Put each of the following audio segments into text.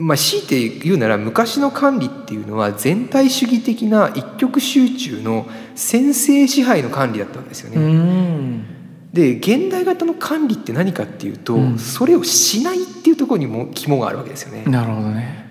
まあ、強いて言うなら昔の管理っていうのは全体主義的な一極集中の先制支配の管理だったんですようね。ん。で現代型の管理って何かっていうと、うん。それをしないっていうところにも肝があるわけですよね。なるほどね。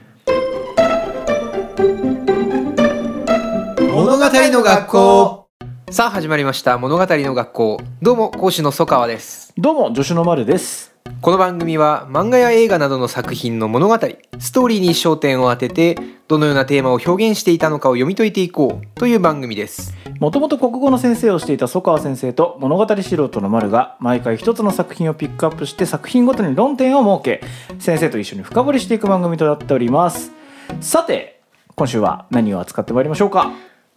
物語の学校。さあ始まりました。物語の学校。どうも講師の曽川です。どうも助手の丸ですこの番組は漫画や映画などの作品の物語ストーリーに焦点を当ててどのようなテーマを表現していたのかを読み解いていこうという番組です。もともと国語の先生をしていた曽川先生と物語素人の丸が毎回一つの作品をピックアップして作品ごとに論点を設け先生と一緒に深掘りしていく番組となっております。さて今週は何を扱ってまいりましょうか？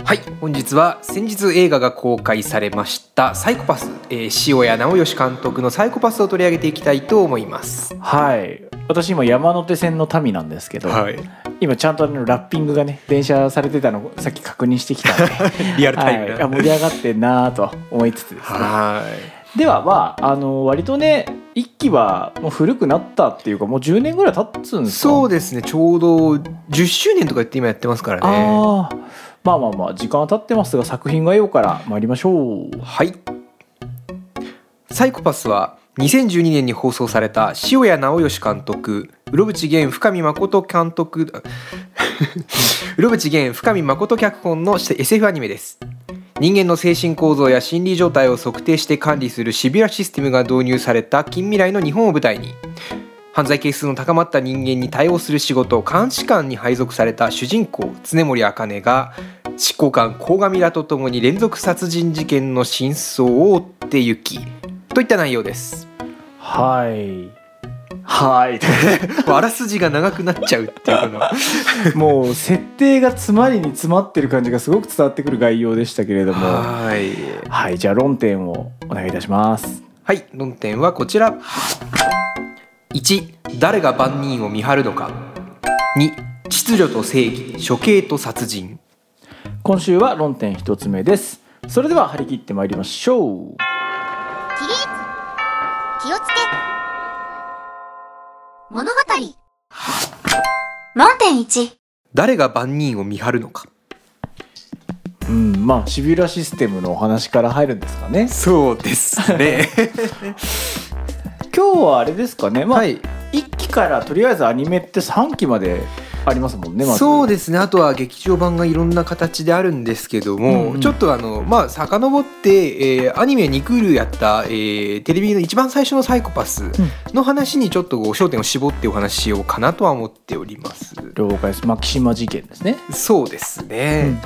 はい。本日は先日映画が公開されましたサイコパス、えー、塩谷直義監督のサイコパスを取り上げていきたいと思います。はい。私今山手線の民なんですけど、はい。今ちゃんとあのラッピングがね電車されてたのさっき確認してきたんで。リアルタイムな。はい、あ盛り上がってんなと思いつつですね。はい。ではまああの割とね一期はもう古くなったっていうかもう10年ぐらい経つんですか？そうですね。ちょうど10周年とか言って今やってますからね。ああまあまあまあ時間は経ってますが作品概要から参りましょうはい。サイコパスは2012年に放送された塩谷直義監督、うろぶち源深見誠監督、うろぶち源深見誠脚本の SF アニメです。人間の精神構造や心理状態を測定して管理するシビアシステムが導入された近未来の日本を舞台に犯罪係数の高まった人間に対応する仕事監視官に配属された主人公常森茜が執行官鴻上らとともに連続殺人事件の真相を追ってゆき。といった内容です。はい。はい。あらすじが長くなっちゃうっていうこの。もう設定が詰まりに詰まってる感じがすごく伝わってくる概要でしたけれども。はい。はいじゃあ論点をお願いいたします。はい論点はこちら1誰が万人を見張るのか。2秩序と正義処刑と殺人。今週は論点一つ目です。それでは張り切ってまいりましょう。起立。気をつけ。物語。論点1誰が万人を見張るのか。うんまあシビュラシステムのお話から入るんですかね。そうですね 今日はあれですかね。まあ、はい。一期からとりあえずアニメって3期までありますもんねまず。そうですね。あとは劇場版がいろんな形であるんですけども、うんうん。ちょっとあのまあ遡って、えーアニメ2クールやった、えーテレビの一番最初の「サイコパス」の話にちょっと焦点を絞ってお話ししようかなとは思っております。了解です。牧島事件ですね、そうですね、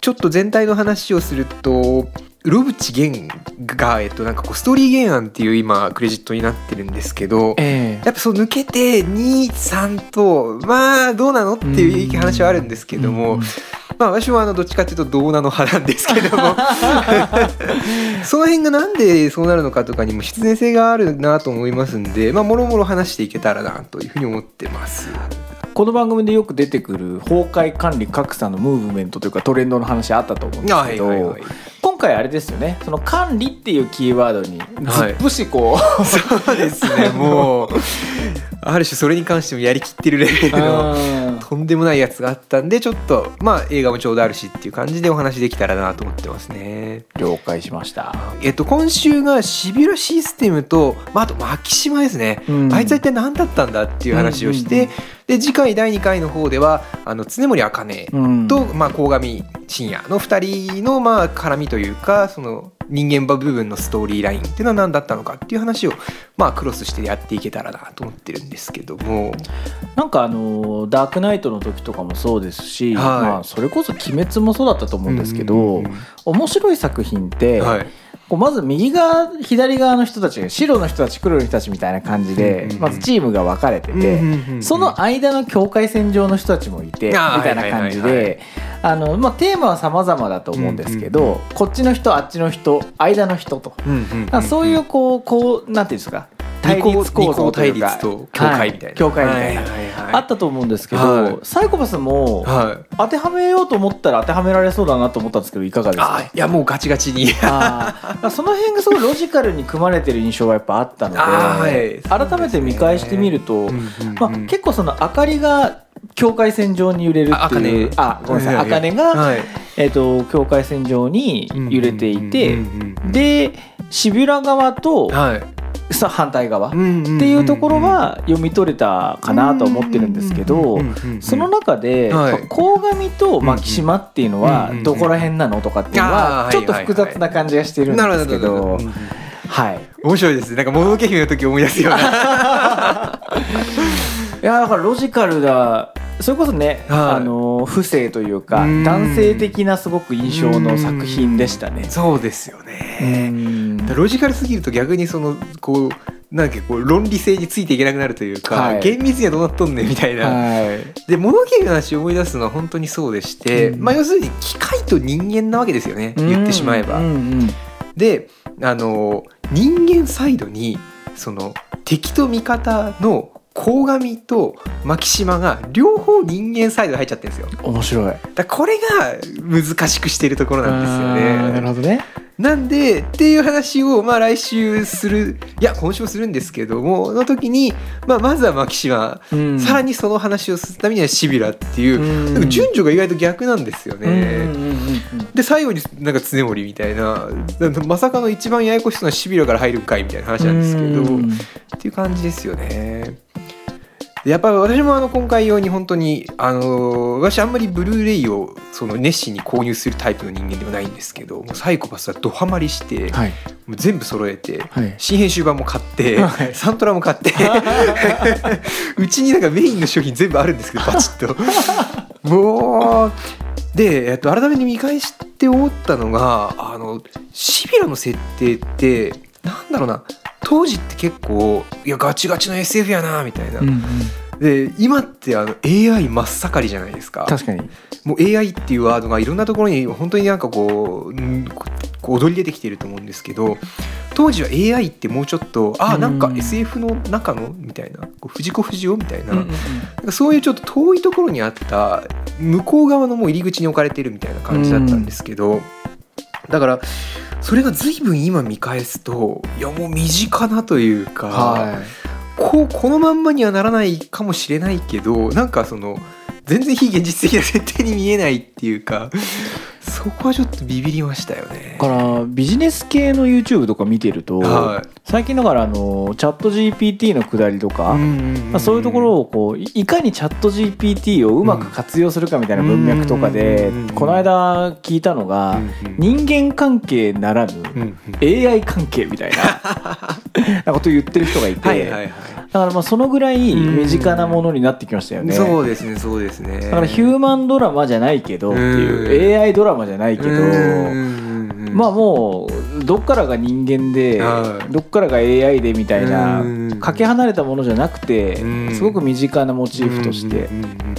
ちょっと全体の話をするとうろぶち源が、えっと、なんかこうストーリー原案っていう今クレジットになってるんですけどえやっぱそう抜けて23とまあどうなのっていう話はあるんですけども、うんまあ私はあのどっちかっていうとどうなの派なんですけども。その辺がなんでそうなるのかとかにも必然性があるなと思いますんでまあもろもろ話していけたらなというふうに思ってます。この番組でよく出てくる崩壊管理格差のムーブメントというかトレンドの話あったと思うんですけど、はいはいはい今回あれですよね。その管理っていうキーワードにずはい。っぷしこう、そうですね もう。ある種それに関してもやりきってるレベルのうん。とんでもないやつがあったんでちょっとまあ映画もちょうどあるしっていう感じでお話できたらなと思ってますね。了解しました、えっと今週がシビュラシステムと、まあ、あと牧島ですね、うん。あいつは一体何だったんだっていう話をして、うんうんで次回第2回の方ではあの常森茜うん。と、まあ、鴻上信也の2人のまあ絡みというかその人間部分のストーリーラインっていうのは何だったのかっていう話をまあクロスしてやっていけたらなと思ってるんですけども。なんかあのダークナイトの時とかもそうですし、はい。まあ、それこそ「鬼滅」もそうだったと思うんですけど、面白い作品って、はいこうまず右側左側の人たちが白の人たち黒の人たちみたいな感じで、まずチームが分かれてて、その間の境界線上の人たちもいてみたいな感じであのまあテーマは様々だと思うんですけど、うんこっちの人あっちの人間の人と。そういうこうこうなんていうんですか対立構造といと境界みたいな、は境界みたいな、はい。はいはいあったと思うんですけど、はい。サイコパスもはい。当てはめようと思ったら当てはめられそうだなと思ったんですけどいかがですか？あいやもうガチガチに。その辺がすごいロジカルに組まれてる印象がやっぱあったので、改めて見返してみると、うんうんうんまあ、結構その明かりが境界線上に揺れるっていうあごめんなさい。茜が、はい。えー、と境界線上に揺れていて、うんうんうんでシビュラ側とはいさ反対側。っっていうところは読み取れたかなとは思ってるんですけどその中ではい。鴻上と牧島っていうのはどこら辺なのとかっていうのあはーちょっと複雑な感じがしてるんですけほどはい。面白いですね。なんかもののけ姫の時思い出すような。いやだからロジカルだ。それこそね、はい。あの不正というかうん。男性的なすごく印象の作品でしたね。そうですようねんロジカルすぎると逆にそのこうなんかこう論理性についていけなくなるというか、はい。厳密にはどうなっとんねんみたいな、はい。で物のけ姫の話を思い出すのは本当にそうでして、うん。まあ要するに機械と人間なわけですよね。言ってしまえば。うんうん。であの人間サイドにその敵と味方の鴻上と牧島が両方人間サイドに入っちゃってるんですよ面白い。らこれが難しくしているところなんですよあーなるねほどね。なんでっていう話をまあ来週するいや今週もするんですけどもの時に、まあ、まずは牧島、うんさらにその話をするためにはシビラっていう、うんなんか順序が意外と逆なんですよね。で最後になんか常森みたいなまさかの一番ややこしそうなシビラから入るんかいみたいな話なんですけど、うんっていう感じですよね。でやっぱり私もあの今回用に本当にあの私あんまりブルーレイをその熱心に購入するタイプの人間ではないんですけどもうサイコパスはドハマりして、はい。もう全部揃えてはい。新編集版も買って、はい。サントラも買って うちになんかメインの商品全部あるんですけどバチッと。もうで、えっと、改めて見返して思ったのがあのシビラの設定ってなんだろうな当時って結構いやガチガチの SF やなみたいな、うんうん。で今ってあの AI 真っ盛りじゃないですか。確かに。もう AI っていうワードがいろんなところに本当になんかこう踊り出てきてると思うんですけど当時は AI ってもうちょっとあなんかうん SF の中のみたいな藤子不二雄みたいな,、なんかそういうちょっと遠いところにあった向こう側のもう入り口に置かれてるみたいな感じだったんですけど、だからそれが随分今見返すといやもう身近なというか、はこうこのまんまにはならないかもしれないけどなんかその全然非現実的な設定に見えないっていうかそこはちょっとビビりましたよね。い。だからビジネス系の YouTube とか見てると、はい。最近だからあのチャット GPT のくだりとか、まあ、そういうところをこういいかにチャット GPT をうまく活用するかみたいな文脈とかで、うんこの間聞いたのが、人間関係ならぬ AI 関係みたいな なことを言ってる人がいて、はいはいはいだからまあそのぐらい身近なものになってきましたよね。そうですねそうですね。だからヒューマンドラマじゃないけどっていうう AI ドラマじゃないけどまあもうどっからが人間ではい。どっからが AI でみたいなうん。かけ離れたものじゃなくてうん。すごく身近なモチーフとして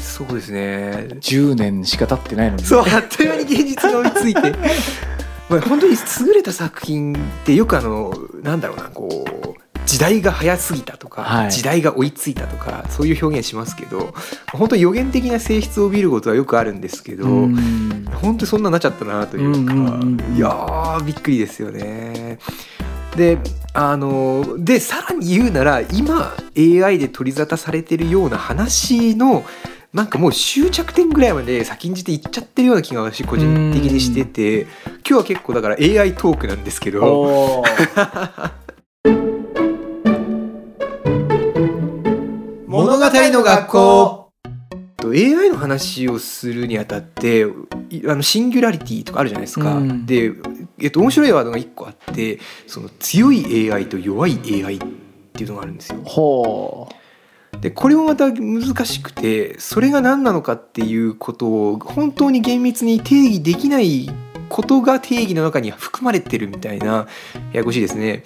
そうですね。10年しか経ってないのに。そうあっという間に現実が追いついて。まあ本当に優れた作品ってよくあのなんだろうなこう時代が早すぎたとか、はい。時代が追いついたとかそういう表現しますけど本当に予言的な性質を帯びることはよくあるんですけど、うん。本当にそんなになっちゃったなというか、うんうんうんうん。いやーびっくりですよね。であのでさらに言うなら今 AI で取り沙汰されてるような話のなんかもう終着点ぐらいまで先んじていっちゃってるような気が私個人的にしてて今日は結構だから AI トークなんですけど 物語の学校 AI の話をするにあたっていあのシンギュラリティとかあるじゃないですか。うんで、えっと、面白いワードが1個あってその強い AI と弱い AI っていうのがあるんですよ。ほでこれもまた難しくてそれが何なのかっていうことを本当に厳密に定義できないことが定義の中に含まれてるみたいなややこしいですね。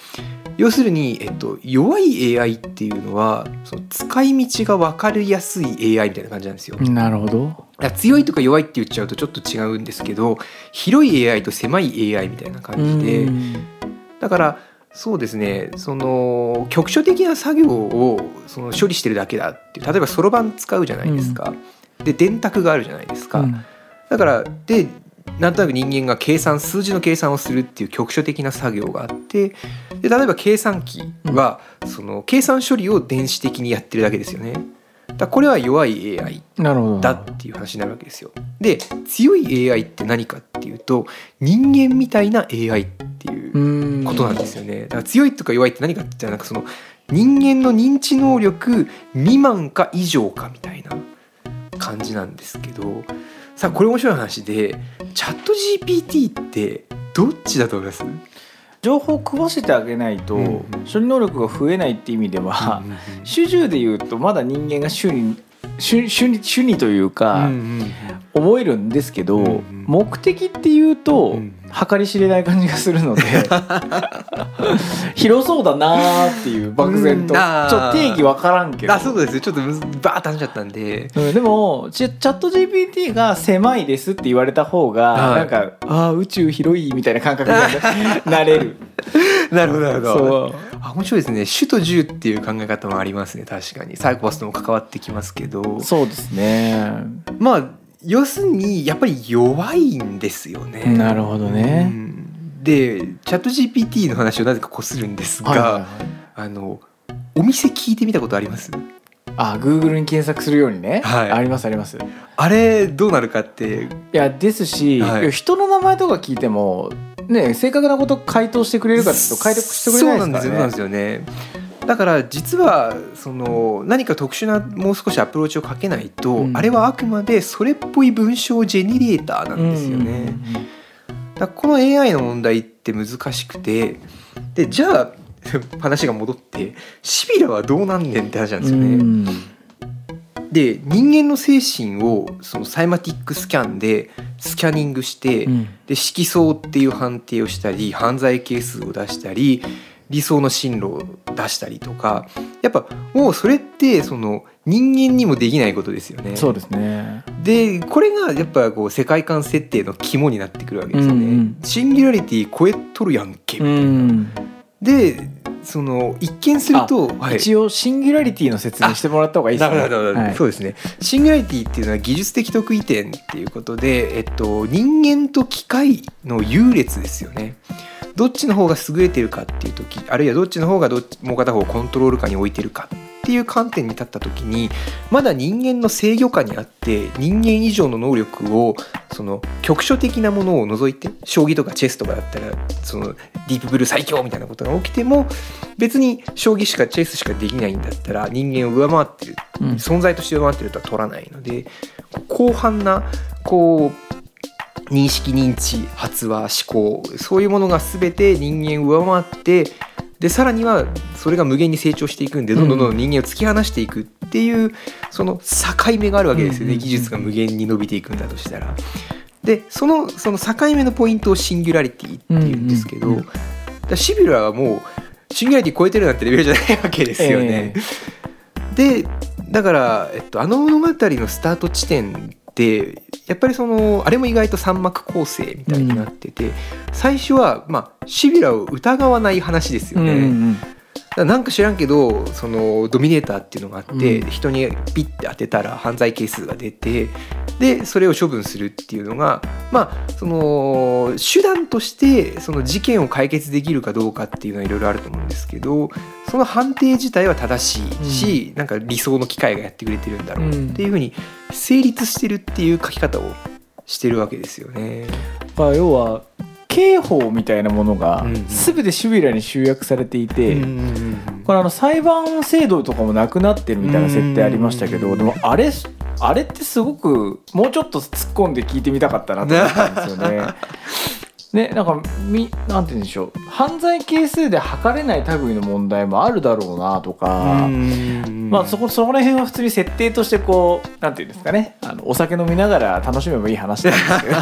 要するに、えっと、弱い AI っていうのはその使い道が分かりやすい AI みたいな感じなんですよ。うなるほど。強いとか弱いって言っちゃうとちょっと違うんですけど広い AI と狭い AI みたいな感じでうん。だからそうですねその局所的な作業をその処理してるだけだって例えばそろばん使うじゃないですか、で電卓があるじゃないですか、うん。だからでなんとなく人間が計算数字の計算をするっていう局所的な作業があってで例えば計算機はその計算処理を電子的にやってるだけですよね。だこれは弱い AI だっていう話になるわけですよ。で強い AI って何かっていうと人間みたいな AI っていううんことなんですよね。だから強いとか弱いって何かって言ったらなんかその人間の認知能力未満か以上かみたいな感じなんですけどさあこれ面白い話でチャット GPT ってどっちだと思います？情報を食わせてあげないと、うんうん。処理能力が増えないって意味では、主従で言うとまだ人間が主に主主に主にといううんか、うん。思えるんですけど、うんうん。目的っていうと、うん計り知れない感じがするので広そうだなーっていう漠然と、ちょっと定義わからんけど。あそうですね。ちょっとバーッと話しちゃったんで。うん、でもチチャット GPT が狭いですって言われた方が、はい。なんかああ宇宙広いみたいな感覚にな なれる。なるほどなるほど。あ面白いですね。主と従っていう考え方もありますね。確かに。サイコパスとも関わってきますけど。そうですね。まあ要するにやっぱり弱いんですよね。なるほどね。うん。でチャット GPT の話をなぜかこするんですが、はいはいはい。あのお店聞いてみたことあります？あ Google に検索するようにね、はい。ありますあります。いあれどうなるかって。やですし、はい。人の名前とか聞いてもね正確なこと回答してくれるかっていうと回答してくれないですからね。そうなんですよねだから実はその何か特殊なもう少しアプローチをかけないと、うんあれはあくまでそれっぽい文章ジェネレーターなんですよね。だこの AI の問題って難しくてでじゃあ 話が戻ってシビラはどうなんねんって話なんですよね。うんで人間の精神をそのサイマティックスキャンでスキャニングして、うんで色相っていう判定をしたり犯罪係数を出したり理想の進路を出したりとかやっぱもうそれってその人間にもできないことですよね。そうですね。でこれがやっぱこう世界観設定の肝になってくるわけですよね。うんうん。シンギュラリティ超えとるやんけ、うん。でその一見すると、はい。一応シンギュラリティの説明してもらった方がいいですね。い。そうですね。シンギュラリティっていうのは技術的得意点っていうことで、えっと、人間と機械の優劣ですよねどっちの方が優れてるかっていう時あるいはどっちの方がどっちもう片方をコントロール下に置いてるか。っていう観点に立った時にまだ人間の制御下にあって人間以上の能力をその局所的なものを除いて将棋とかチェスとかだったらそのディープブルー最強みたいなことが起きても別に将棋しかチェスしかできないんだったら人間を上回ってるうん。存在として上回ってるとは取らないので広範なこう認識認知発話思考そういうものが全て人間を上回ってでさらにはそれが無限に成長していくんでどんどんどんどん人間を突き放していくっていうその境目があるわけですよね。技術が無限に伸びていくんだとしたら。でそのその境目のポイントをシンギュラリティっていうんですけど、シビュラはもうシンギュラリティ超えてるなんてレベルじゃないわけですよね。でだから、えっと、あの物語のスタート地点ってやっぱりそのあれも意外と三幕構成みたいになってて、最初は、まあ、シビラを疑わない話ですよね。うんうんなんか知らんけどそのドミネーターっていうのがあって、うん。人にピッて当てたら犯罪係数が出てでそれを処分するっていうのがまあその手段としてその事件を解決できるかどうかっていうのはいろいろあると思うんですけどその判定自体は正しいし、なんか理想の機械がやってくれてるんだろうっていうふうに成立してるっていう書き方をしてるわけですよね。まあ要は刑法みたいなものが全てシビラに集約されていて、うんこれあの裁判制度とかもなくなってるみたいな設定ありましたけうんどでもあれあれってすごくもうちょっと突っ込んで聞いてみたかったなと思ったんですよね。ね、なんかみなんて言うんでしょう。犯罪係数で測れない類の問題もあるだろうなとか、まあそこそこら辺は普通に設定としてこうなんていうんですかね。あのお酒飲みながら楽しめばいい話なんですけど。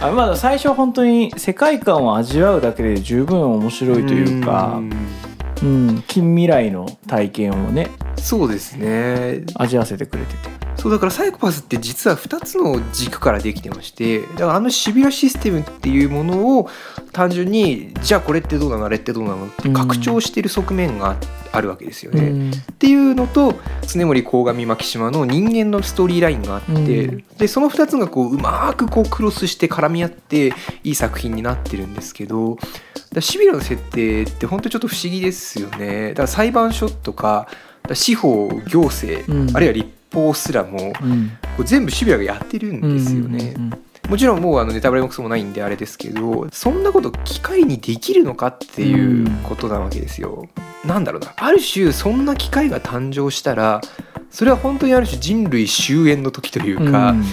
あまあ最初は本当に世界観を味わうだけで十分面白いというか、うん、近未来の体験をね。そうですね。味わわせてくれててそうだからサイコパスって実は2つの軸からできてましてだからあのシビラシステムっていうものを単純にじゃあこれってどうなのあれってどうなのって拡張してる側面があるわけですよね。うんっていうのと常森鴻上牧島の人間のストーリーラインがあって、うんでその2つがこううまくこうクロスして絡み合っていい作品になってるんですけどだシビラの設定って本当ちょっと不思議ですよね。だから裁判所とか司法行政、うんあるいは立法すらもうん。こう全部シビラがやってるんですよね。うんもちろんもうあのネタバレもクソもないんであれですけどそんなこと機械にできるのかっていうことなわけですよ。なんだろうな。ある種そんな機械が誕生したらそれは本当にある種人類終焉の時というか、うん。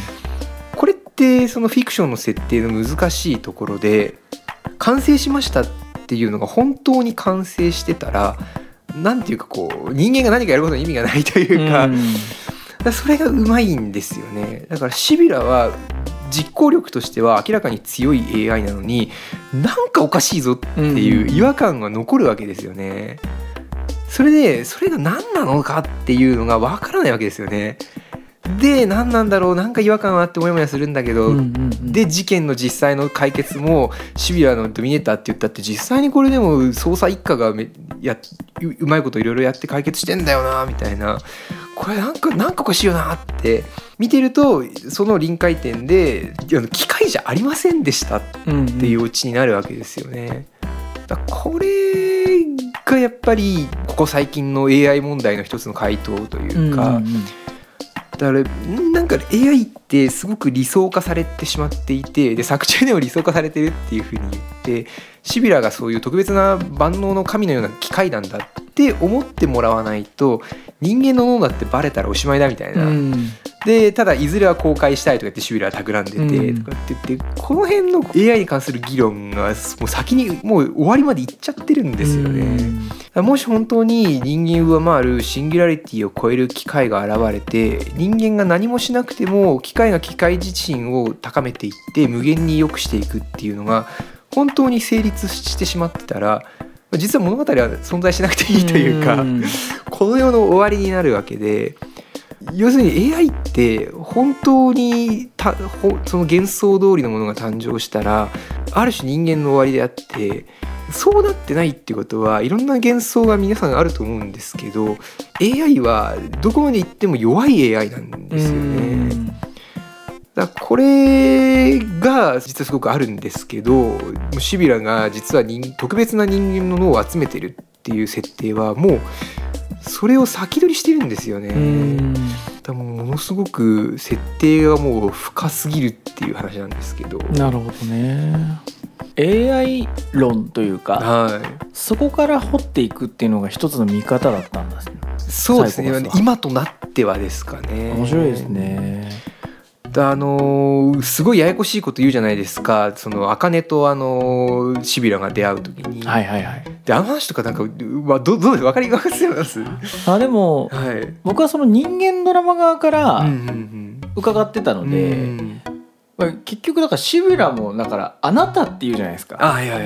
これってそのフィクションの設定の難しいところで完成しましたっていうのが本当に完成してたらなんていうかこう人間が何かやることに意味がないというか,、うんそれがうまいんですよね。だからシビラは実行力としては明らかに強い AI なのになんかおかしいぞっていう違和感が残るわけですよね。それでそれが何なのかっていうのがわからないわけですよね。で何なんだろう？なんか違和感はあってモヤモヤするんだけど、で事件の実際の解決もシビラのドミネーターって言ったって実際にこれでも捜査一課がめやううまいこといろいろやって解決してんだよなみたいなこれなんかなんかしいよなって見てるとその臨界点で機械じゃありませんでしたっうんていうオチになるわけですよね。だこれがやっぱりここ最近の AI 問題の一つの回答というか、うんうんだからなんか AI ってすごく理想化されてしまっていてで作中でも理想化されてるっていうふうに言ってシビラがそういう特別な万能の神のような機械なんだって思ってもらわないと人間の脳だってバレたらおしまいだみたいな、うん。でただいずれは公開したいとか言ってシビラは企んでて、うん。とかって言ってこの辺の AI に関する議論がもう先にもう終わりまでいっちゃってるんですよね。もし本当に人間を上回るシンギュラリティを超える機械が現れて人間が何もしなくても機械が機械自身を高めていって無限に良くしていくっていうのが本当に成立してしまってたら実は物語は存在しなくていいというか、んこの世の終わりになるわけで要するに AI って本当にたほその幻想通りのものが誕生したらある種人間の終わりであってそうなってないってことはいろんな幻想が皆さんあると思うんですけど AI はどこまで行っても弱い AI なんですよね。だこれが実はすごくあるんですけどシビラが実は人特別な人間の脳を集めてるっていう設定はもうそれを先取りしてるんですよね。うん。だもうものすごく設定がもう深すぎるっていう話なんですけど。なるほどね。AI 論というかはい、そこから掘っていくっていうのが一つの見方だったんですねそうですね。今となってはですかね。面白いですねあのーすごいややこしいこと言うじゃないですか。その茜とあのーシビラが出会う時に、はいはいはい。であの話とかなんかうわどどう分かります？あでもはい。僕はその人間ドラマ側かうんらうん。伺ってたのうんで、うん。まあ結局だからシビラもだからあなたっていうじゃないですあかはいは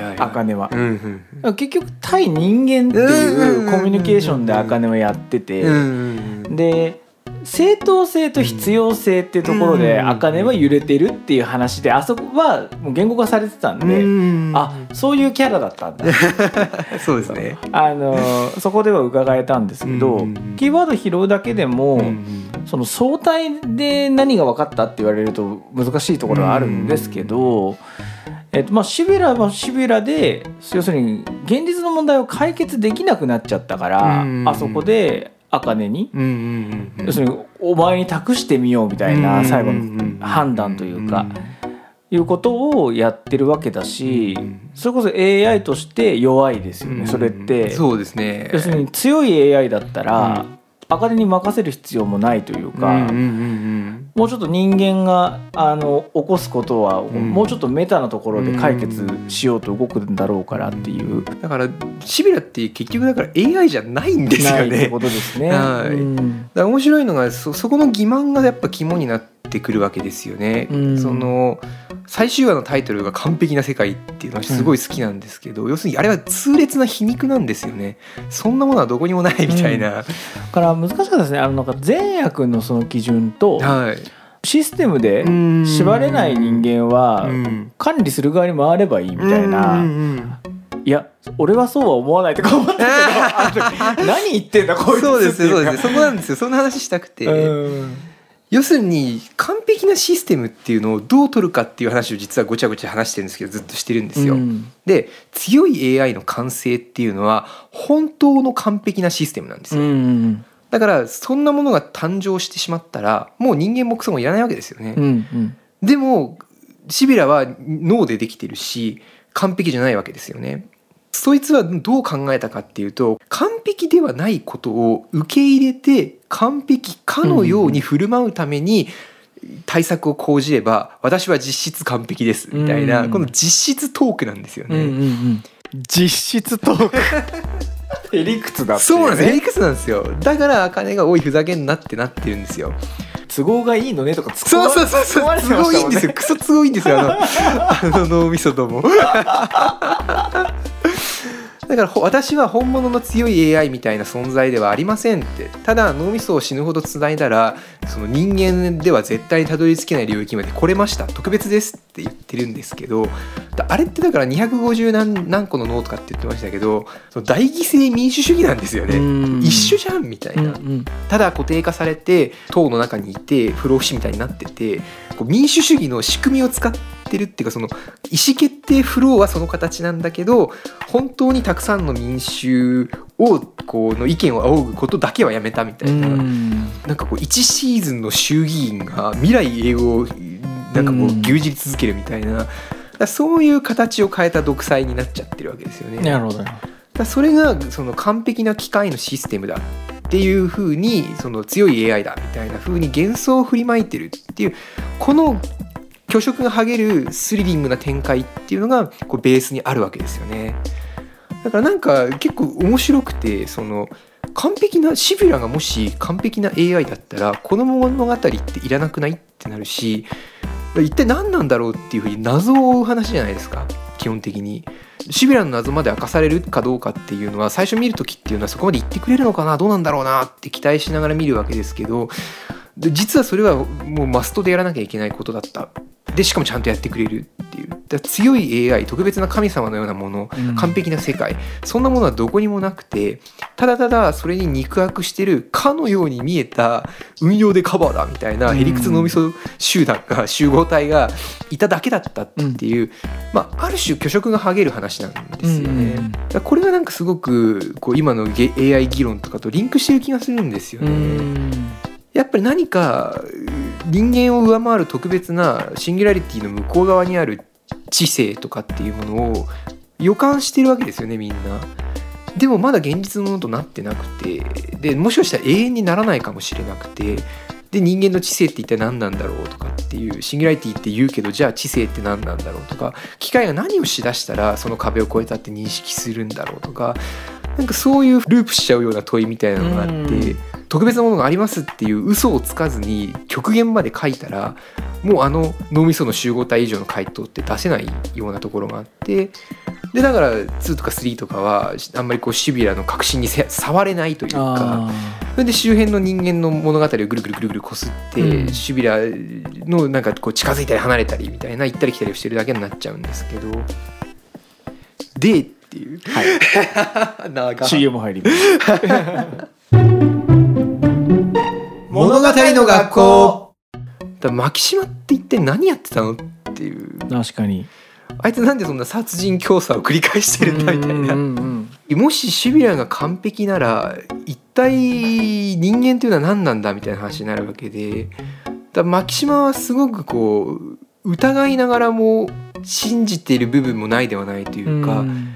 うんうん結局対人間っていうコミュニケーションで茜はやってて、うんうんうん。で正当性と必要性っていうところでうん。茜は揺れてるっていう話であそこはもう言語化されてたんで、うん。あそういうキャラだったんだ。そうですね。あのそこでは伺えたんですけど、うん。キーワード拾うだけでも、うんその相対で何が分かったって言われると難しいところはあるんですけど、えっとまあ、シビラはシビラで要するに現実の問題を解決できなくなっちゃったから、うん。あそこで茜に、うんうんうん要するにお前に託してみようみたいな最後の判断というか、いうことをやってるわけだし、うんそれこそ AI として弱いですよね、それって。そうですね。要するに強い AI だったら、うん茜に任せる必要もないというか、もうちょっと人間があの起こすことは、ん。もうちょっとメタなところで解決しようと動くんだろうからっていう、うんだからシビラって結局だから AI じゃないんですよね。ってことですね。はい。うん。だから面白いのがそそこの欺瞞がやっぱ肝になってってくるわけですよね。うん。その最終話のタイトルが「完璧な世界」っていうのはすごい好きなんですけど、要するにあれは痛烈な皮肉なんですよね。そんなものはどこにもないみたいな。だから難しかったですね。あのなんか善悪のその基準とはい。システムで縛れない人間はうん。管理する側に回ればいいみたいな、うんうんいや俺はそうは思わないとか思ったけど何言ってんだこいつそうですそうですそこなんですよ。そんな話したくて、うん要するに完璧なシステムっていうのをどう取るかっていう話を実はごちゃごちゃ話してるんですけどずっとしてるんですよ。うんで強い AI の完成っていうのは本当の完璧なシステムなんですうよ。んだからそんなものが誕生してしまったらもう人間もクソもいらないわけですよね。うんうんでもシビラは脳でできてるし完璧じゃないわけですよね。そいつはどう考えたかっていうと完璧ではないことを受け入れて完璧かのように振る舞うために対策を講じれば私は実質完璧ですみたいなうん。この実質トークなんですようんうんうね。ん。実質トーク。へりくつだっていそうなんですよ。ね理屈なんですよ。だから茜が「おいふざけんな」ってなってるんですよ。都合がいいのねとか突っ込まそうそうそうそう。突っ込まれて都合いいんですよ。クソ都合いいんですよ。あのあの脳みそどもだからほ私は本物の強い AI みたいな存在ではありませんって。ただ脳みそを死ぬほどつないだらその人間では絶対にたどり着けない領域まで来れました。特別ですって言ってるんですけどだあれってだから250何何個の脳とかって言ってましたけどその大犠牲民主主義なんですよね。うん。一緒じゃんみたいな、うんうん。ただ固定化されて党の中にいて不老不死みたいになっててこう民主主義の仕組みを使ってるっていうかその意思決定フローはその形なんだけど本当にたくさんの民衆をこうの意見を仰ぐことだけはやめたみたいな、うんなんかこう1シーズンの衆議院が未来英語をなんかこううん牛耳り続けるみたいな。そういう形を変えた独裁になっちゃってるわけですよね。なるほどだそれがその完璧な機械のシステムだっていう風にその強い AI だみたいな風に幻想を振りまいてるっていうこの虚飾が剥げるスリリングな展開っていうのがこうベースにあるわけですよね。だからなんか結構面白くてその完璧なシビュラがもし完璧な AI だったらこの物語っていらなくないってなるし一体何なんだろうっていうふうに謎を追う話じゃないですか基本的に。シビラの謎まで明かされるかどうかっていうのは最初見る時っていうのはそこまで言ってくれるのかな？どうなんだろうなって期待しながら見るわけですけど実はそれはもうマストでやらなきゃいけないことだったでしかもちゃんとやってくれるっていう。だ強い AI 特別な神様のようなものうん。完璧な世界そんなものはどこにもなくてただただそれに肉薄してるかのように見えた運用でカバーだみたいなうん。へりくつ脳みそ集団が集合体がいただけだったっていう、まあ、ある種虚飾が剥げる話なんですよね。うんこれがなんかすごくこう今のゲ AI 議論とかとリンクしてる気がするんですようね。やっぱり何か人間を上回る特別なシンギュラリティの向こう側にある知性とかっていうものを予感してるわけですよねみんな。でもまだ現実のものとなってなくてでもしかしたら永遠にならないかもしれなくてで人間の知性って一体何なんだろうとかっていうシンギュラリティって言うけどじゃあ知性って何なんだろうとか機械が何をしだしたらその壁を越えたって認識するんだろうとかなんかそういうループしちゃうような問いみたいなのがあって、うん。特別なものがありますっていう嘘をつかずに極限まで書いたらもうあの脳みその集合体以上の回答って出せないようなところがあってでだから2とか3とかはあんまりこうシビラの核心にせ触れないというかあそれで周辺の人間の物語をぐるぐるぐるぐるこすって、うん。シビラのなんかこう近づいたり離れたりみたいな行ったり来たりしてるだけになっちゃうんですけど。でっていう。ーはい。長 CM 入ります。物語の学校。だから牧島って一体何やってたのっていう。確かに。あいつなんでそんな殺人教唆を繰り返してるんだみたいな。うんうんもしシビラが完璧なら一体人間というのは何なんだみたいな話になるわけで。だから牧島はすごくこう疑いながらも信じている部分もないではないというか、うん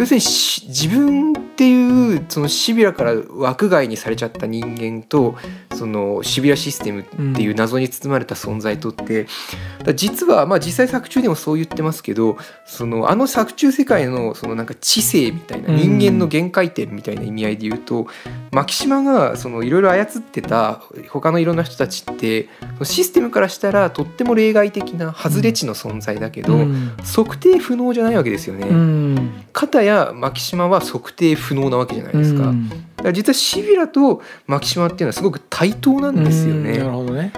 要するにし自分っていうそのシビラから枠外にされちゃった人間とそそのシビアシステムっていう謎に包まれた存在とって、だから実はまあ実際作中でもそう言ってますけどそのあの作中世界のそのなんか知性みたいなうん。人間の限界点みたいな意味合いで言うと、マキシマがそのいろいろ操ってた他のいろんな人たちってシステムからしたらとっても例外的な外れ値の存在だけど、うん。測定不能じゃないわけですよね。うん。片やマキシマは測定不能なわけじゃないですか。うんだから実はシビラとマキシマっていうのはすごく対等なんですようんなるね。ほどね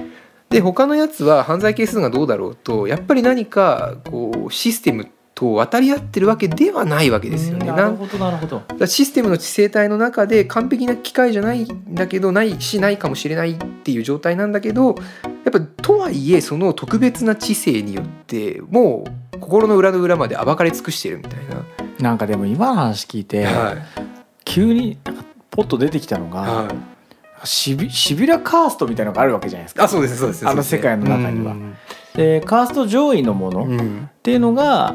で他のやつは犯罪係数がどうだろうとやっぱり何かこうシステムと渡り合ってるわけではないわけですよね。なるほどなるほどだシステムの知性体の中で完璧な機械じゃないんだけどないしないかもしれないっていう状態なんだけどやっぱとはいえその特別な知性によってもう心の裏の裏まで暴かれ尽くしてるみたいな。なんかでも今の話聞いて、はい。急になんかポッと出てきたのが、はい。シビシビラカーストみたいなのがあるわけじゃないですか。あそうですそうですあの世界の中には。うん。でカースト上位のものっうん。ていうのが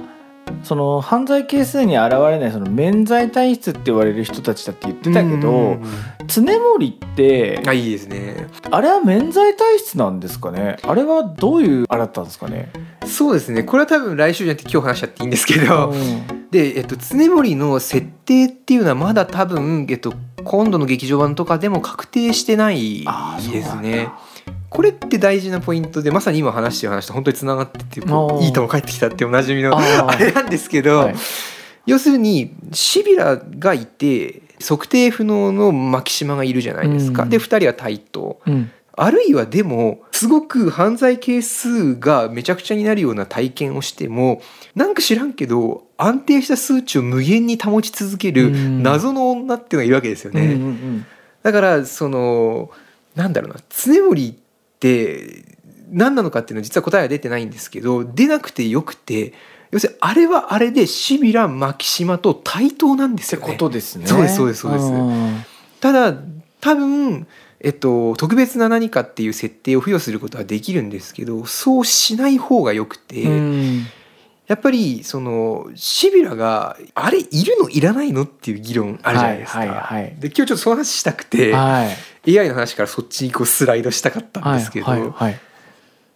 その犯罪係数に現れないその免罪体質って言われる人たちだって言ってたけどうん常森ってあいいですね。あれは免罪体質なんですかね？あれはどういうあれだったんですかね？そうですね。これは多分来週じゃなくて今日話しちゃっていいんですけど、うん。で、えっと、常森の設定っていうのはまだ多分、えっと、今度の劇場版とかでも確定してないですね。これって大事なポイントでまさに今話してる話と本当につながってていいとも帰ってきたっておなじみのあれなんですけど、はい。要するにシビラがいて測定不能のマキシマがいるじゃないですか、うん。で2人は対等。うん。あるいはでもすごく犯罪係数がめちゃくちゃになるような体験をしてもなんか知らんけど安定した数値を無限に保ち続けるうん。謎の女っていうのがいるわけですよね。だからそのなんだろうな常森って何なのかっていうのは実は答えは出てないんですけど出なくてよくて要するにあれはあれでシビラマキシマと対等なんですよね。ことですね。そうですそうですそうです。ん。ただ多分、えっと、特別な何かっていう設定を付与することはできるんですけどそうしない方がよくて、うん。やっぱりそのシビラがあれいるのいらないのっていう議論あるじゃないですか。はいはいはい。で今日ちょっとその話したくて、はい AI の話からそっちにこうスライドしたかったんですけど、はいはいはい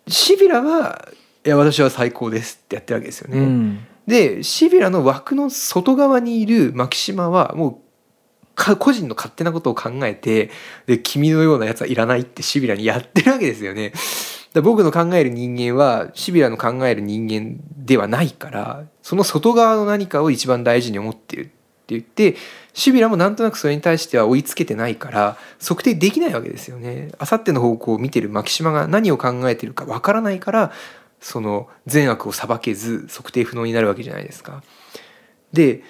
シビラはいや私は最高ですってやってるわけですよね。うんでシビラの枠の外側にいるマキシマはもうか個人の勝手なことを考えてで君のようなやつはいらないってシビラにやってるわけですよね。だ僕の考える人間はシビラの考える人間ではないからその外側の何かを一番大事に思ってるって言ってシビラもなんとなくそれに対しては追いつけてないから測定できないわけですよね。あさっての方向を見てるマキシマが何を考えてるかわからないからその善悪を裁けず測定不能になるわけじゃないですか。で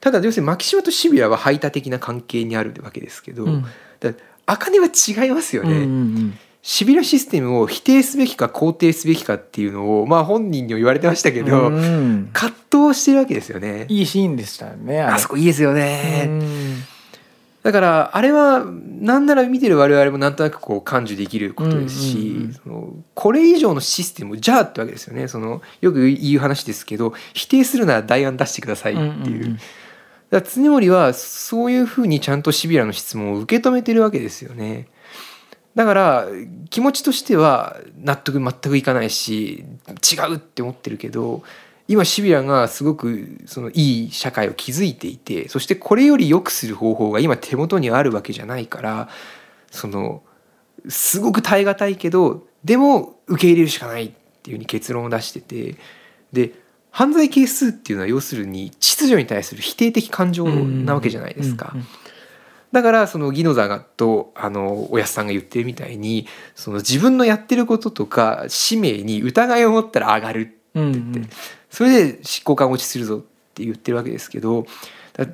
ただ要するにマキシマとシビラは排他的な関係にあるわけですけど、うんだ茜は違いますよね。うんうんシビラシステムを否定すべきか肯定すべきかっていうのをまあ本人にも言われてましたけど、うん葛藤してるわけですよね。いいシーンでしたよねあそこいいですよね。うんだからあれはなんなら見てる我々もなんとなくこう感受できることですし、うんうんうんそのこれ以上のシステムじゃあってわけですよねそのよく言う話ですけど否定するなら代案出してくださいっていう。うんうんうんだから常森はそういうふうにちゃんとシビラの質問を受け止めてるわけですよね。だから気持ちとしては納得全くいかないし違うって思ってるけど今シビラがすごくそのいい社会を築いていてそしてこれより良くする方法が今手元にあるわけじゃないからそのすごく耐え難いけどでも受け入れるしかないっていうふうに結論を出しててで犯罪係数っていうのは要するに秩序に対する否定的感情なわけじゃないですか。うんうんだからそのギノザがとあのおやすさんが言ってるみたいにその自分のやってることとか使命に疑いを持ったら上がるうんって言って、それで執行官落ちするぞって言ってるわけですけどだ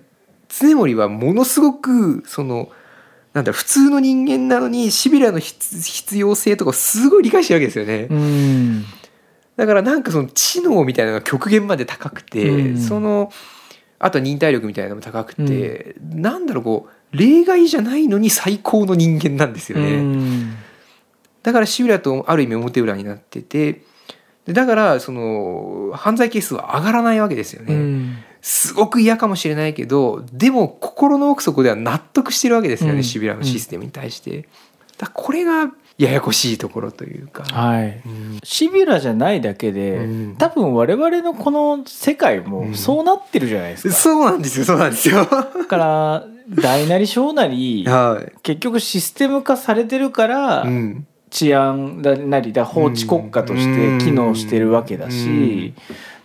常森はものすごくそのなんだ普通の人間なのにシビラの必必要性とかをすごい理解してるわけですよね。うん。だからなんかその知能みたいなのが極限まで高くて、うん。そのあとは忍耐力みたいなのも高くて、なんだろうこう例外じゃないのに最高の人間なんですよね。うん。だからシビラとある意味表裏になっててでだからその犯罪係数は上がらないわけですよね。うん。すごく嫌かもしれないけどでも心の奥底では納得してるわけですよね、うん。シビラのシステムに対して。だこれがややこしいところというか、はい。うん。シビラじゃないだけで、うん。多分我々のこの世界もそうなってるじゃないですか、そうなんですよそうなんですよ。だから大なり小なりはい。結局システム化されてるから、うん。治安なりだ法治国家として機能してるわけだし、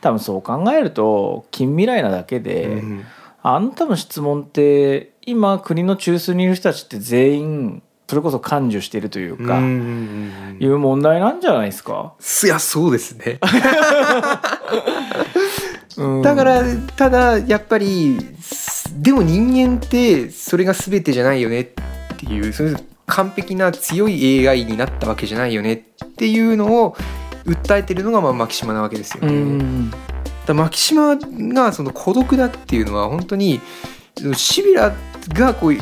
多分そう考えると近未来なだけで、うん。あの多分質問って今国の中枢にいる人たちって全員それこそ感受してるというか、いう問題なんじゃないですか？いやそうですね。うん。だからただやっぱりでも人間ってそれが全てじゃないよねっていうそれ完璧な強い AI になったわけじゃないよねっていうのを訴えてるのがまあマキシマなわけですようね。んだからマキシマがその孤独だっていうのは本当にシビラがこうい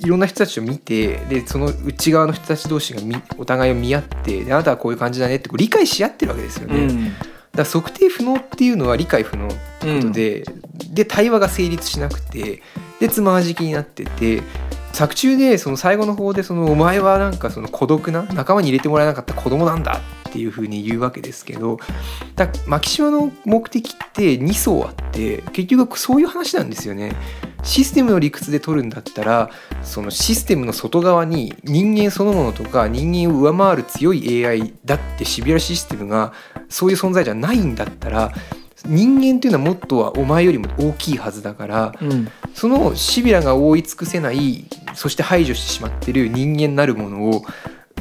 いろんな人たちを見てでその内側の人たち同士がみお互いを見合ってであなたはこういう感じだねってこう理解し合ってるわけですよね。うんだから測定不能っていうのは理解不能ってことで、で対話が成立しなくてでつまはじきになってて作中でその最後の方でその「お前はなんかその孤独な仲間に入れてもらえなかった子供なんだ」っていうふうに言うわけですけどだマキシマの目的って2層あって結局そういう話なんですよね。システムの理屈で取るんだったらそのシステムの外側に人間そのものとか人間を上回る強い AI だってシビアシステムがそういう存在じゃないんだったら人間っていうのはもっとはお前よりも大きいはずだからうんそのシビラが覆い尽くせないそして排除してしまってる人間なるものを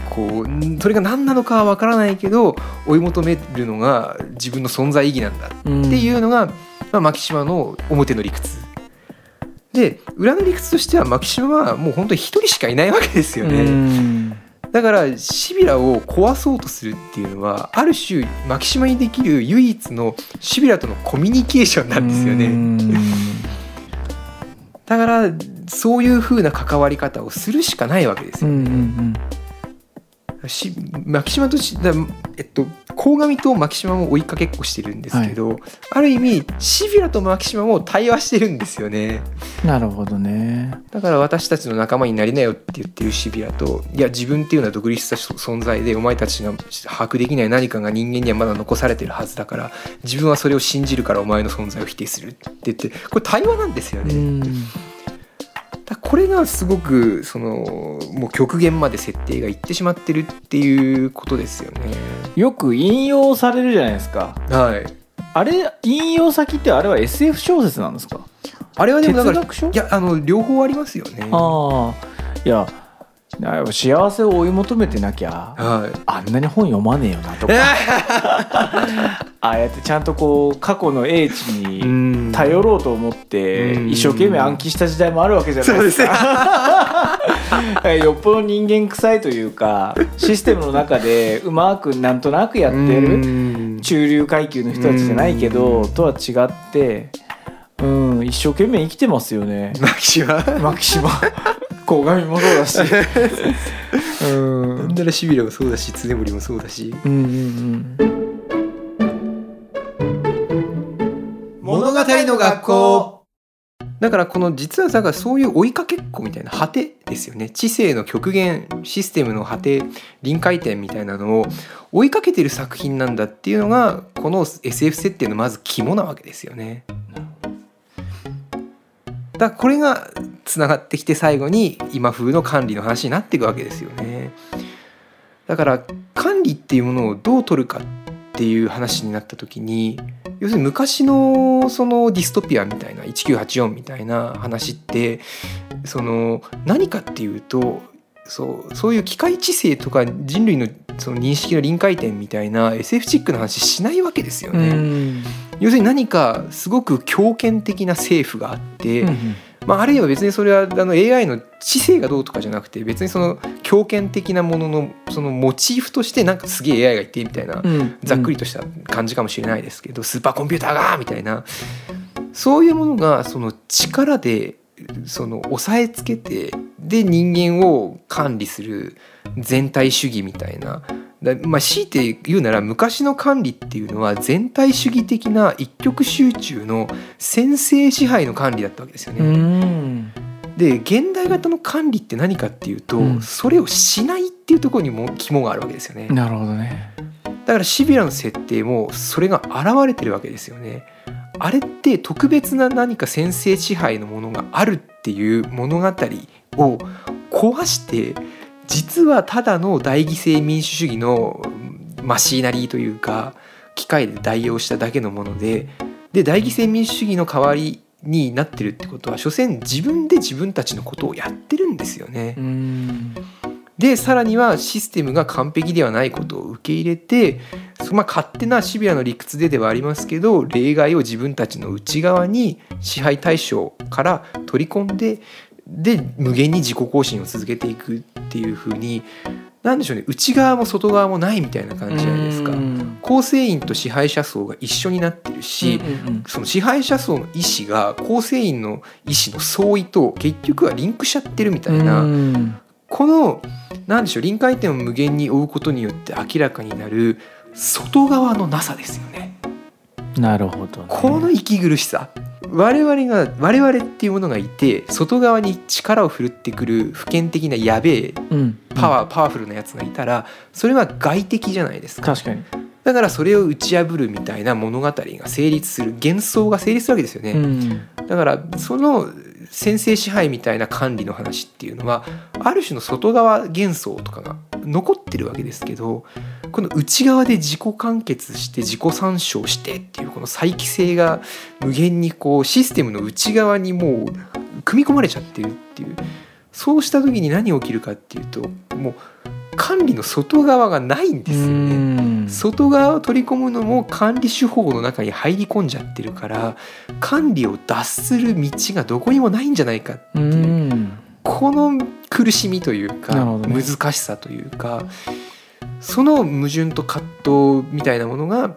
こうそれが何なのかは分からないけど追い求めるのが自分の存在意義なんだうん。っていうのが、まあ、マキシマの表の理屈。で裏の理屈としてはマキシマはもう本当に一人しかいないわけですよね、うん。だからシビラを壊そうとするっていうのはある種マキシマにできる唯一のシビラとのコミュニケーションなんですよね、うん。だからそういう風な関わり方をするしかないわけですよ、うんうんしマキシマとしだえっと鴻上とマキシマも追いかけっこしてるんですけど、ある意味シビラとマキシマも対話してるんですよねうんなるほどね。だから私たちの仲間になりなよって言ってるシビラといや自分っていうのは独立した存在でお前たちが把握できない何かが人間にはまだ残されてるはずだから自分はそれを信じるからお前の存在を否定するって言ってこれ対話なんですよね。うんだこれがすごくそのもう極限まで設定がいってしまってるっていうことですよね。よく引用されるじゃないですか。はい。あれ引用先ってあれは SF 小説なんですか？あれはでもだかいやあの両方ありますよね。ああいや幸せを追い求めてなきゃはい。あんなに本読まねえよなとか。ああやってちゃんとこう過去の英知にん頼ろうと思ってうん。一生懸命暗記した時代もあるわけじゃないですか。よっぽど人間臭いというかシステムの中でうまくなんとなくやってるる中流階級の人たちじゃないけうん。どとは違ってうん一生懸命生きてますよね。マキシマ。マキシマ鴻上もそうだし。うん。なん。ならシビラもそうだし常森もそうだしうん。うんうん。物語の学校だからこの実はだからそういう追いかけっこみたいな果てですよね知性の極限システムの果て臨界点みたいなのを追いかけてる作品なんだっていうのがこの SF 設定のまず肝なわけですよね。だからこれがつながってきて最後に今風の管理の話になっていくわけですよね。だから管理っていうものをどう取るかっていう話になった時に要するに昔のそのディストピアみたいな1984みたいな話ってその何かっていうとそうそういう機械知性とか人類のその認識の臨界点みたいな SF チックな話しないわけですようね。ん。要するに何かすごく強権的な政府があって、うんまあ、あるいは別にそれはあの AI の知性がどうとかじゃなくて別にその強権的なもののそのモチーフとしてなんかすげえ AI がいてみたいなうん。ざっくりとした感じかもしれないですけど、スーパーコンピューターがみたいな。そういうものがその力でその押さえつけてで人間を管理する全体主義みたいな。だまあ、強いて言うなら昔の管理っていうのは全体主義的な一極集中の先制支配の管理だったわけですようね。んで現代型の管理って何かっていうと、うんそれをしないっていうところにも肝があるわけですよね。なるほどねだからシビラの設定もそれが現れてるわけですよね。あれって特別な何か先制支配のものがあるっていう物語を壊して実はただの大犠牲民主主義のうんマシーナリーというか機械で代用しただけのものでで大犠牲民主主義の代わりになってるってことは所詮自分で自分たちのことをやってるんですよね。うんでさらにはシステムが完璧ではないことを受け入れて、そまあ、勝手なシビアの理屈でではありますけど例外を自分たちの内側に支配対象から取り込んでで無限に自己更新を続けていくっていう風に何でしょうね内側も外側もないみたいな感じじゃないですか。うん構成員と支配者層が一緒になってるし、うんうんその支配者層の意思が構成員の意思の相違と結局はリンクしちゃってるみたいな。うんこの何でしょう臨界点を無限に追うことによって明らかになる外側のなさですよね。なるほど、ね、この息苦しさ我々が我々っていうものがいて外側に力を振るってくる普遍的なやべえうん。パワー、パワフルなやつがいたらそれは外的じゃないですか。確かに、だからそれを打ち破るみたいな物語が成立する幻想が成立するわけですよね。うん。だからその先制支配みたいな管理の話っていうのはある種の外側幻想とかが残ってるわけですけどこの内側で自己完結して自己参照してっていうこの再帰性が無限にこうシステムの内側にもう組み込まれちゃってるっていうそうした時に何起きるかっていうともう管理の外側がないんですよね。うん。外側を取り込むのも管理手法の中に入り込んじゃってるから管理を脱する道がどこにもないんじゃないかってういう、ん。この苦しみというか、ね。難しさというかその矛盾と葛藤みたいなものが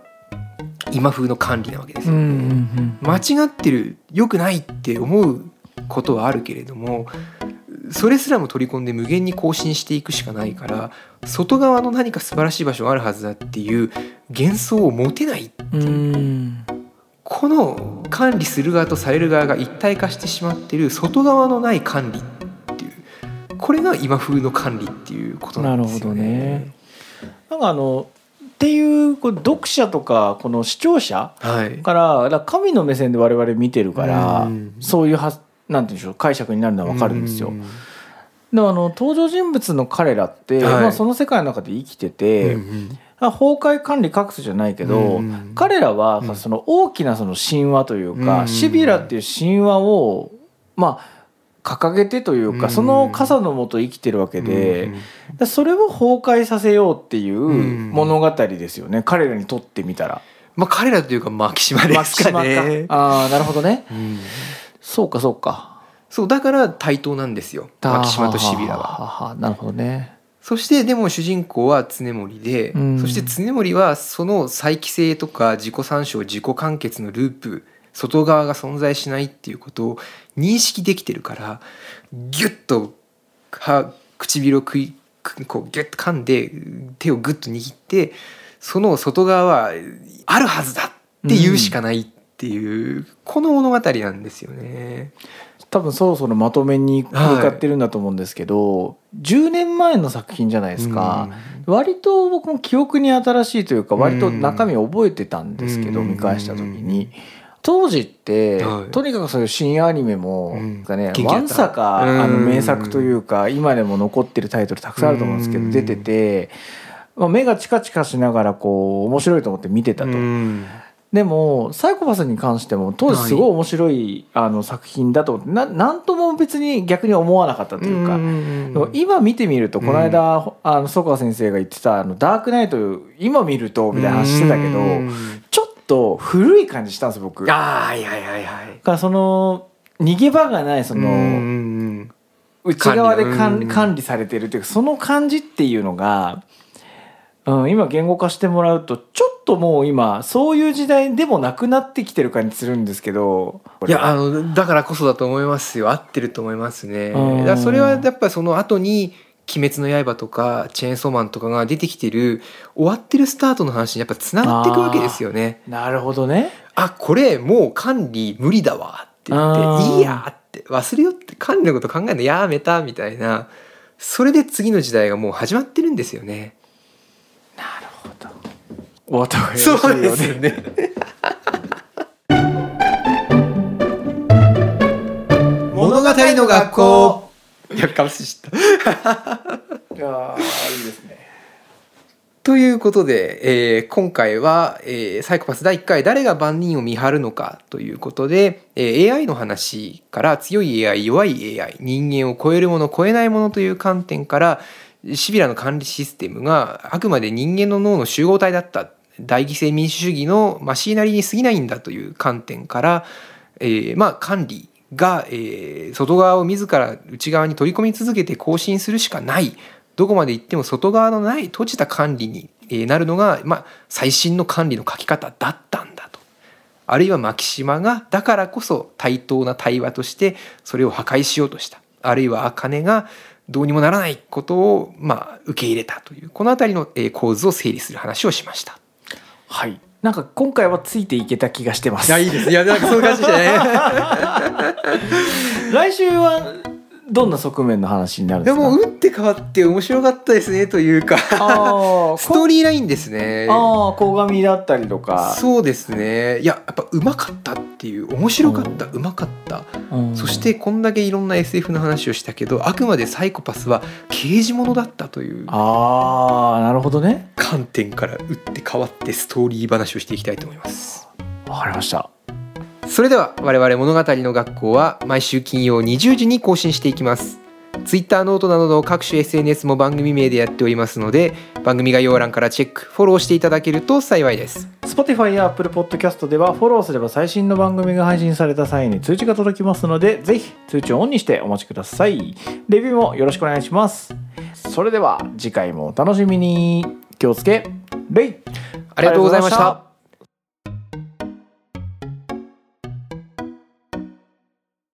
今風の管理なわけですうんうよね。ん。間違ってる良くないって思うことはあるけれどもそれすらも取り込んで無限に更新していくしかないから外側の何か素晴らしい場所があるはずだっていう幻想を持てないうんう。ん。この管理する側とされる側が一体化してしまってる外側のない管理っていう。これが今風の管理っていうことなんですよね。なんかあのっていうこう読者とかこの視聴者はい、からだから神の目線で我々見てるから、うん。そういうはなんていうんでしょう解釈になるのは分かるんですよ。うん。でもあの登場人物の彼らって、はい。まあ、その世界の中で生きてて、うんあ崩壊管理各種じゃないけど、うん彼らはうん。その大きなその神話というか、うん。シビラっていう神話をまあ掲げてというか、うん。その傘のもと生きてるわけで、うんでそれを崩壊させようっていううん。物語ですよね、彼らにとってみたら。まあ彼らというか牧島ですかね。ああなるほどね。うんそうかそうか。そうだから対等なんですよ牧島とシビラは。はははなるほどね。そしてでも主人公は常森で、うんそして常森はその再帰性とか自己参照自己完結のループ外側が存在しないっていうことを認識できてるからギュッと歯唇を食いくこうギュッと噛んで手をグッと握ってその外側はあるはずだって言うしかないっていう、この物語なんですよね。多分そろそろまとめに向かってるんだと思うんですけど、10年前の作品じゃないですか、割と僕も記憶に新しいというか割と中身覚えてたんですけど、うん。見返した時に。当時って、はい。とにかくそういう新アニメも、うん。かねわんさか、うん。あの名作というか今でも残ってるタイトルたくさんあると思うんですけど、うん。出てて、まあ、目がチカチカしながらこう面白いと思って見てたと。うんでもサイコパスに関しても当時すごい面白い、あの作品だと思ってななんとも別に逆に思わなかったというか、でも今見てみるとこの間、あの曽川先生が言ってた「あのダークナイト」今見るとみたいな話してたけど、うんちょっと古い感じしたんです僕。あいはいはいはい。らその逃げ場がないその、うん内側で管理。されてるっていうかその感じっていうのが、うん、今言語化してもらうとちょっともう今そういう時代でもなくなってきてる感じするんですけどいやあのだからこそだと思いますよ合ってると思いますね。だそれはやっぱりその後に「鬼滅の刃」とか「チェーンソーマン」とかが出てきてる終わってるスタートの話にやっぱつながっていくわけですよね。なるほどね。あこれもう管理無理だわって言っていいやっって忘れようって管理のこと考えるのやめたみたいなそれで次の時代がもう始まってるんですよね。なるほどお後がよよね。物語の学校いやかぶせちゃった。いやーいいですねということで、えー今回は、えーサイコパス第1回誰が万人を見張るのかということで、えー AI の話から強い AI 弱い AI 人間を超えるもの超えないものという観点からシビラの管理システムがあくまで人間の脳の集合体だった大犠牲民主主義のマシーナリーに過ぎないんだという観点から、えーまあ管理が、えー外側を自ら内側に取り込み続けて更新するしかないどこまで行っても外側のない閉じた管理になるのが、まあ、最新の管理の書き方だったんだと。あるいは牧島がだからこそ対等な対話としてそれを破壊しようとしたあるいは茜がどうにもならないことを、まあ、受け入れたというこの辺りの構図を整理する話をしました。はい。なんか今回はついていけた気がしてます。いいです。いやなんかそういう感じでね。来週はどんな側面の話になるんでですか？も打って変わって面白かったですねというか ストーリーラインですね。ああ鴻上だったりとか。そうですね。いややっぱうまかったっていう面白かったうまかった。うん。そしてこんだけいろんな SF の話をしたけどあくまでサイコパスは刑事物だったというああなるほどね。観点から打って変わってストーリー話をしていきたいと思います。わかりましたそれでは我々物語の学校は毎週金曜20時に更新していきます。ツイッターノートなどの各種 SNS も番組名でやっておりますので番組概要欄からチェックフォローしていただけると幸いです。Spotify や Apple Podcast ではフォローすれば最新の番組が配信された際に通知が届きますのでぜひ通知をオンにしてお待ちください。レビューもよろしくお願いします。それでは次回もお楽しみに。気をつけレイ。ありがとうございました